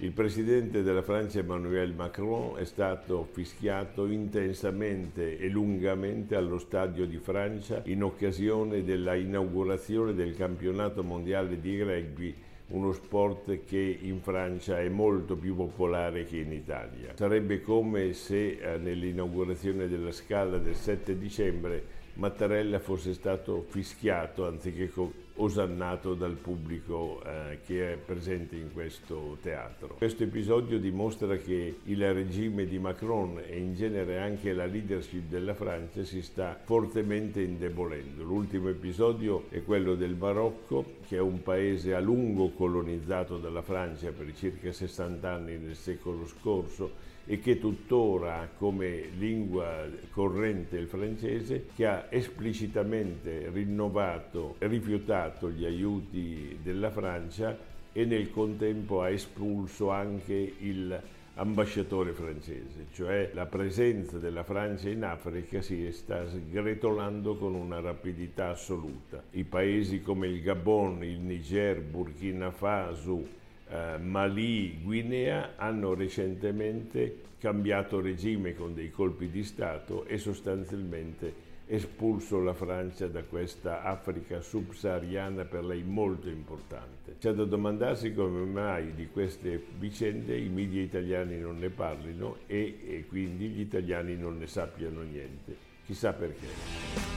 Il presidente della Francia Emmanuel Macron è stato fischiato intensamente e lungamente allo Stadio di Francia in occasione della inaugurazione del campionato mondiale di rugby uno sport che in Francia è molto più popolare che in Italia. Sarebbe come se eh, nell'inaugurazione della Scala del 7 dicembre Mattarella fosse stato fischiato anziché osannato dal pubblico eh, che è presente in questo teatro. Questo episodio dimostra che il regime di Macron e in genere anche la leadership della Francia si sta fortemente indebolendo. L'ultimo episodio è quello del Marocco, che è un paese a lungo colonizzato dalla Francia per circa 60 anni nel secolo scorso e che tuttora come lingua corrente il francese, che ha esplicitamente rinnovato e rifiutato gli aiuti della Francia e nel contempo ha espulso anche il ambasciatore francese, cioè la presenza della Francia in Africa si sta sgretolando con una rapidità assoluta. I paesi come il Gabon, il Niger, Burkina Faso, eh, Mali, Guinea hanno recentemente cambiato regime con dei colpi di Stato e sostanzialmente espulso la Francia da questa Africa subsahariana per lei molto importante. C'è da domandarsi come mai di queste vicende i media italiani non ne parlino e, e quindi gli italiani non ne sappiano niente. Chissà perché.